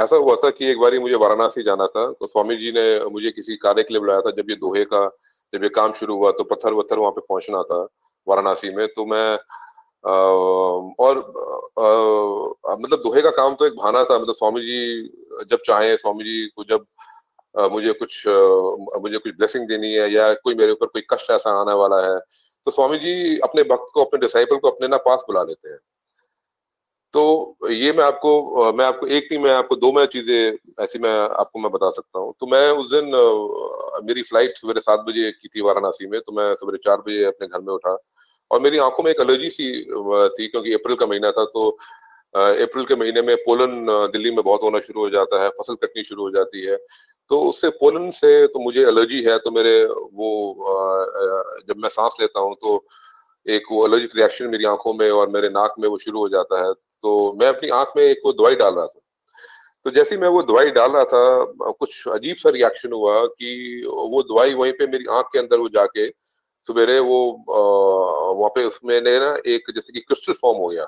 ऐसा हुआ था कि एक बार मुझे वाराणसी जाना था तो स्वामी जी ने मुझे किसी कार्य के लिए बुलाया था। जब ये दोहे का जब ये काम शुरू हुआ तो पत्थर वत्थर वहाँ पे पहुँचना था वाराणसी में। तो मैं आ, और आ, आ, मतलब दोहे का काम तो एक भाना था। मतलब स्वामी जी जब चाहे स्वामी जी को जब आ, मुझे कुछ आ, मुझे कुछ ब्लेसिंग देनी है या कोई मेरे ऊपर कोई कष्ट ऐसा आने वाला है तो स्वामी जी अपने भक्त को अपने डिसाइपल को अपने ना पास बुला लेते हैं। तो ये मैं आपको मैं आपको एक नहीं, मैं आपको दो, मैं चीज़ें ऐसी मैं आपको मैं बता सकता हूँ। तो मैं उस दिन मेरी फ़्लाइट सवेरे सात बजे की थी वाराणसी में तो मैं सवेरे चार बजे अपने घर में उठा और मेरी आँखों में एक एलर्जी सी थी क्योंकि अप्रैल का महीना था तो अप्रैल के महीने में पोलन दिल्ली में बहुत होना शुरू हो जाता है, फ़सल कटनी शुरू हो जाती है। तो उससे पोलन से तो मुझे एलर्जी है तो मेरे वो जब मैं सांस लेता हूँ तो एक वो एलर्जिक रिएक्शन मेरी आँखों में और मेरे नाक में वो शुरू हो जाता है। तो मैं अपनी आँख में एक वो दवाई डाल रहा था। तो जैसे मैं वो दवाई डाल रहा था, कुछ अजीब सा रिएक्शन हुआ कि वो दवाई वहीं पे मेरी आँख के अंदर वो जाके सवेरे वो वहाँ पे उसमें ना एक जैसे कि क्रिस्टल फॉर्म हो गया।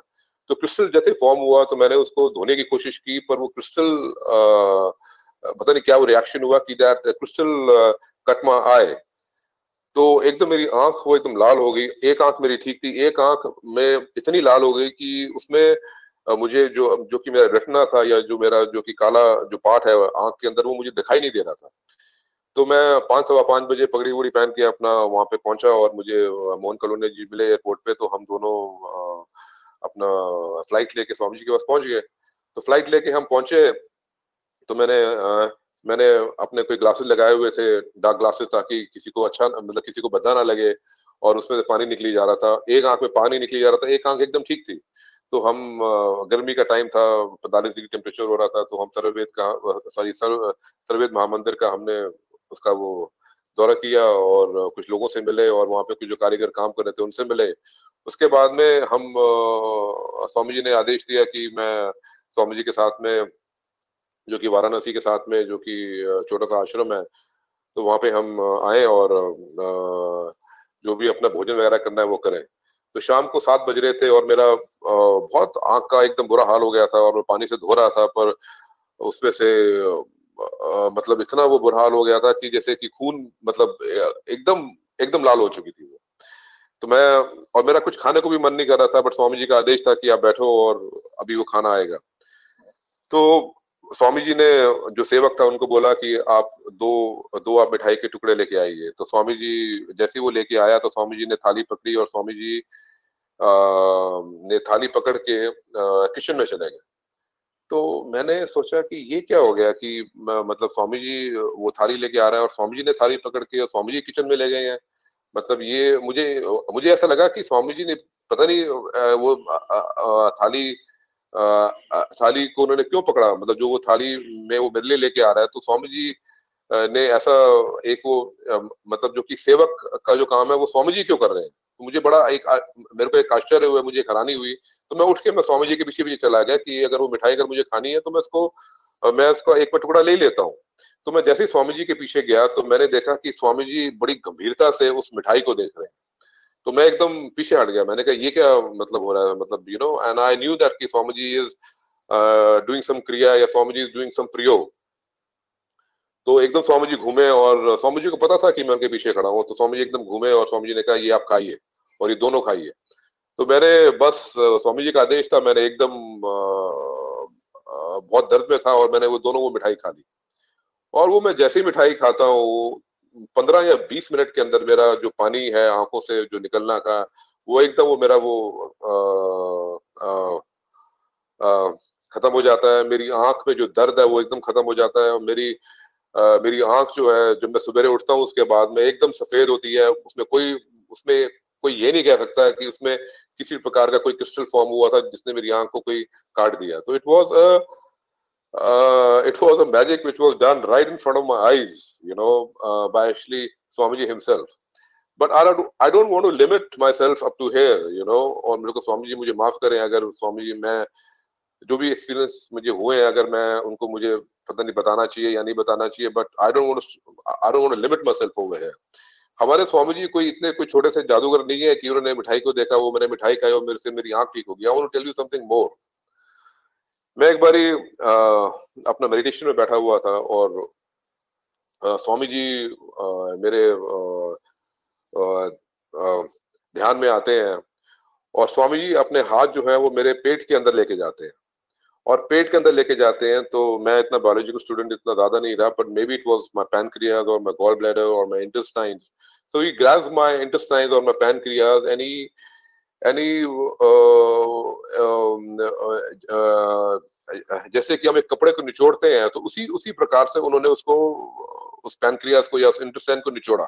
तो क्रिस्टल जैसे फॉर्म हुआ तो मैंने उसको धोने की कोशिश की, पर वो क्रिस्टल पता नहीं क्या वो रिएक्शन हुआ कि दैट क्रिस्टल कटमा आए। तो एकदम मेरी आँख वो एकदम लाल हो गई, एक आँख मेरी ठीक थी, एक आँख में इतनी लाल हो गई कि उसमें मुझे जो जो कि मेरा रटना था या जो मेरा, जो कि काला जो पार्ट है आँख के अंदर वो मुझे दिखाई नहीं दे रहा था। तो मैं पाँच, सवा पाँच बजे पगड़ी वगड़ी पहन के अपना वहाँ पे पहुँचा और मुझे मोहन कलोनी जी मिले एयरपोर्ट पे तो हम दोनों अपना फ़्लाइट लेके स्वामी जी के पास पहुँच गए। तो फ़्लाइट लेके हम पहुँचे तो मैंने मैंने अपने कोई ग्लासेस लगाए हुए थे डार्क ग्लासेस ताकि किसी को अच्छा मतलब किसी को बदा ना लगे और उसमें से पानी निकली जा रहा था। एक आँख में पानी निकली जा रहा था, एक आँख एकदम ठीक थी। तो हम गर्मी का टाइम था, पैंतालीस डिग्री टेम्परेचर हो रहा था तो हम सर्ववेद का, सॉरी सर्ववेद महामंदिर का हमने उसका वो दौरा किया और कुछ लोगों से मिले और वहाँ पे कुछ जो कारीगर काम कर रहे थे उनसे मिले। उसके बाद में हम स्वामी जी ने आदेश दिया कि मैं स्वामी जी के साथ में जो कि वाराणसी के साथ में, जो कि छोटा सा आश्रम है तो वहाँ पे हम आए और जो भी अपना भोजन वगैरह करना है वो करें। तो शाम को सात बज रहे थे और मेरा बहुत आँख का एकदम बुरा हाल हो गया था और मैं पानी से धो रहा था, पर उसमें से मतलब इतना वो बुरा हाल हो गया था कि जैसे कि खून मतलब एकदम एकदम लाल हो चुकी थी वो। तो मैं, और मेरा कुछ खाने को भी मन नहीं कर रहा था, बट स्वामी जी का आदेश था कि आप बैठो और अभी वो खाना आएगा। तो स्वामी जी ने जो सेवक था उनको बोला कि आप दो दो आप मिठाई के टुकड़े लेके आइए। तो स्वामी जी जैसे वो लेके आया तो स्वामी जी ने थाली पकड़ी और स्वामी जी आ, ने थाली पकड़ के किचन में चले गए। तो मैंने सोचा कि ये क्या हो गया कि मतलब स्वामी जी वो थाली लेके आ रहा है और स्वामी जी ने थाली पकड़ के और स्वामी जी किचन में ले गए हैं। मतलब ये मुझे मुझे ऐसा लगा कि स्वामी जी ने पता नहीं वो थाली थाली को उन्होंने क्यों पकड़ा? मतलब जो वो थाली में वो मेरे लेके आ रहा है तो स्वामी जी ने ऐसा एक वो मतलब जो कि सेवक का जो काम है, वो स्वामी जी क्यों कर रहे हैं? तो मुझे बड़ा एक मेरे को एक आश्चर्य हुआ, मुझे हैरानी हुई। तो मैं उठ के, मैं स्वामी जी के पीछे पीछे चला गया कि अगर वो मिठाई, अगर मुझे खानी है तो मैं उसको मैं उसका एक टुकड़ा ले लेता हूँ। तो मैं जैसे ही स्वामी जी के पीछे गया तो मैंने देखा कि स्वामी जी बड़ी गंभीरता से उस मिठाई को देख रहे हैं। तो मैं एकदम पीछे हट गया। मैंने कहा, ये क्या मतलब हो रहा है? मतलब you know and I knew that कि स्वामी जी इज़ डूइंग सम क्रिया या Swami ji is doing some प्रयोग तो एकदम स्वामी जी घूमे और स्वामी जी को पता था कि मैं उनके पीछे खड़ा हूँ। तो स्वामी जी एकदम घूमे और स्वामी जी ने कहा, ये आप खाइए और ये दोनों खाइए। तो मैंने बस स्वामी जी का आदेश था, मैंने एकदम बहुत दर्द में था और मैंने वो दोनों वो मिठाई खा ली। और वो मैं जैसे मिठाई खाता हूँ पंद्रह या बीस मिनट के अंदर मेरा जो पानी है आँखों से जो निकलना का वो एकदम वो मेरा वो खत्म हो जाता है। मेरी आँख में जो दर्द है वो एकदम खत्म हो जाता है और मेरी आ, मेरी आँख जो है जब मैं सवेरे उठता हूँ उसके बाद में एकदम सफ़ेद होती है। उसमें कोई उसमें कोई ये नहीं कह सकता कि उसमें किसी प्रकार का कोई क्रिस्टल फॉर्म हुआ था जिसने मेरी आँख को कोई काट दिया। तो it was uh, it was a magic which was done right in front of my eyes, you know, uh, by actually Swamiji himself. But I don't, I don't want to limit myself up to here, you know, और मेरे को स्वामी जी मुझे माफ़ करें अगर स्वामी जी मैं जो भी एक्सपीरियंस मुझे हुए हैं अगर मैं उनको मुझे पता नहीं बताना चाहिए या नहीं बताना चाहिए but I don't want I don't want limit myself over here हमारे स्वामी जी कोई इतने कोई छोटे से जादूगर नहीं है कि उन्होंने मिठाई को देखा वो मैंने मिठाई खाई और मेरे से मेरी आँख ठीक हो गया I want to tell you something more मैं एक बारी अपना मेडिटेशन में बैठा हुआ था और स्वामी जी मेरे ध्यान में आते हैं और स्वामी जी अपने हाथ जो है वो मेरे पेट के अंदर लेके जाते हैं। और पेट के अंदर लेके जाते हैं तो मैं इतना बायोलॉजी का स्टूडेंट इतना ज़्यादा नहीं रहा but maybe it was my pancreas और माई गॉल ब्लैडर और my intestines he grabs my intestines और my pancreas and he any जैसे कि हम एक कपड़े को निचोड़ते हैं तो उसी उसी प्रकार से उन्होंने उसको, उस पैनक्रियाज को या उस इंटेस्टाइन को निचोड़ा।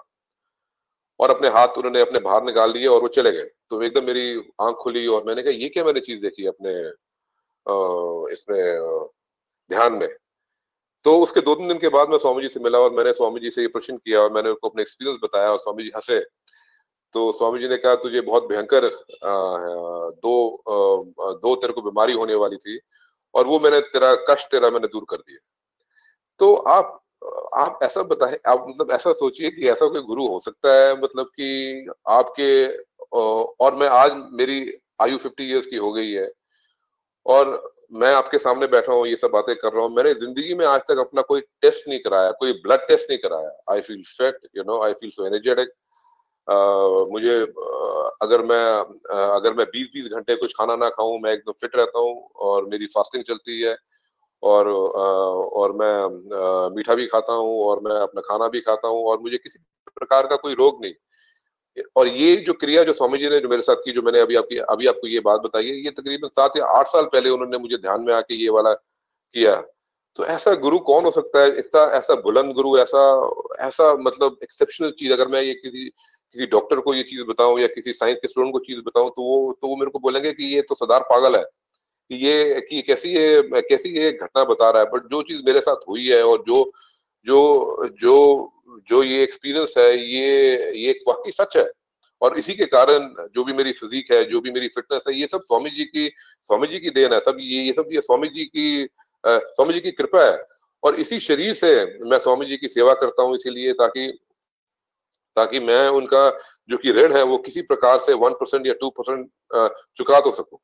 और अपने हाथ उन्होंने अपने बाहर निकाल लिए और वो चले गए। तो एकदम मेरी आँख खुली और मैंने कहा, ये क्या मैंने चीज़ देखी अपने इसमें ध्यान में? तो उसके दो तीन दिन के बाद मैं स्वामी जी से मिला और मैंने स्वामी जी से ये प्रश्न किया और मैंने उनको अपने एक्सपीरियंस बताया और स्वामी जी हंसे। तो स्वामी जी ने कहा, तुझे बहुत भयंकर दो दो तेरे को बीमारी होने वाली थी और वो मैंने तेरा, कष्ट तेरा मैंने दूर कर दिया तो आप आप ऐसा बताए, आप मतलब ऐसा सोचिए कि ऐसा कोई गुरु हो सकता है मतलब कि आपके और मैं आज मेरी आयु फिफ्टी इयर्स की हो गई है और मैं आपके सामने बैठा हूँ, ये सब बातें कर रहा हूँ, मैंने ज़िंदगी में आज तक अपना कोई टेस्ट नहीं कराया, कोई ब्लड टेस्ट नहीं कराया। I feel fit you know I feel so energetic मुझे अगर मैं अगर मैं बीस बीस घंटे कुछ खाना ना खाऊं, मैं एकदम फिट रहता हूँ और मेरी फास्टिंग चलती है और और मैं मीठा भी खाता हूँ और मैं अपना खाना भी खाता हूँ और मुझे किसी प्रकार का कोई रोग नहीं। और ये जो क्रिया जो स्वामी जी ने जो मेरे साथ की, जो मैंने अभी आपकी, अभी आपको ये बात बताई है, ये तकरीबन सात या आठ साल पहले उन्होंने मुझे ध्यान में आके ये वाला किया। तो ऐसा गुरु कौन हो सकता है? इतना ऐसा बुलंद गुरु, ऐसा ऐसा मतलब एक्सेप्शनल चीज़, अगर मैं ये किसी किसी डॉक्टर को ये चीज़ बताऊँ या किसी साइंस के स्टूडेंट को चीज़ बताऊँ तो वो तो वो मेरे को बोलेंगे कि ये तो सदार पागल है, कि ये, कि कैसी ये कैसी ये घटना बता रहा है। बट जो चीज़ मेरे साथ हुई है और जो जो जो जो ये एक्सपीरियंस है, ये ये वाकई सच है। और इसी के कारण जो भी मेरी फिजिक है, जो भी मेरी फिटनेस है, ये सब स्वामी जी की, स्वामी जी की देन है। सब ये ये सब ये स्वामी जी की स्वामी जी की कृपा है। और इसी शरीर से मैं स्वामी जी की सेवा करता हूँ इसीलिए, ताकि ताकि मैं उनका जो कि ऋण है वो किसी प्रकार से वन परसेंट या टू परसेंट चुका तो सकूँ।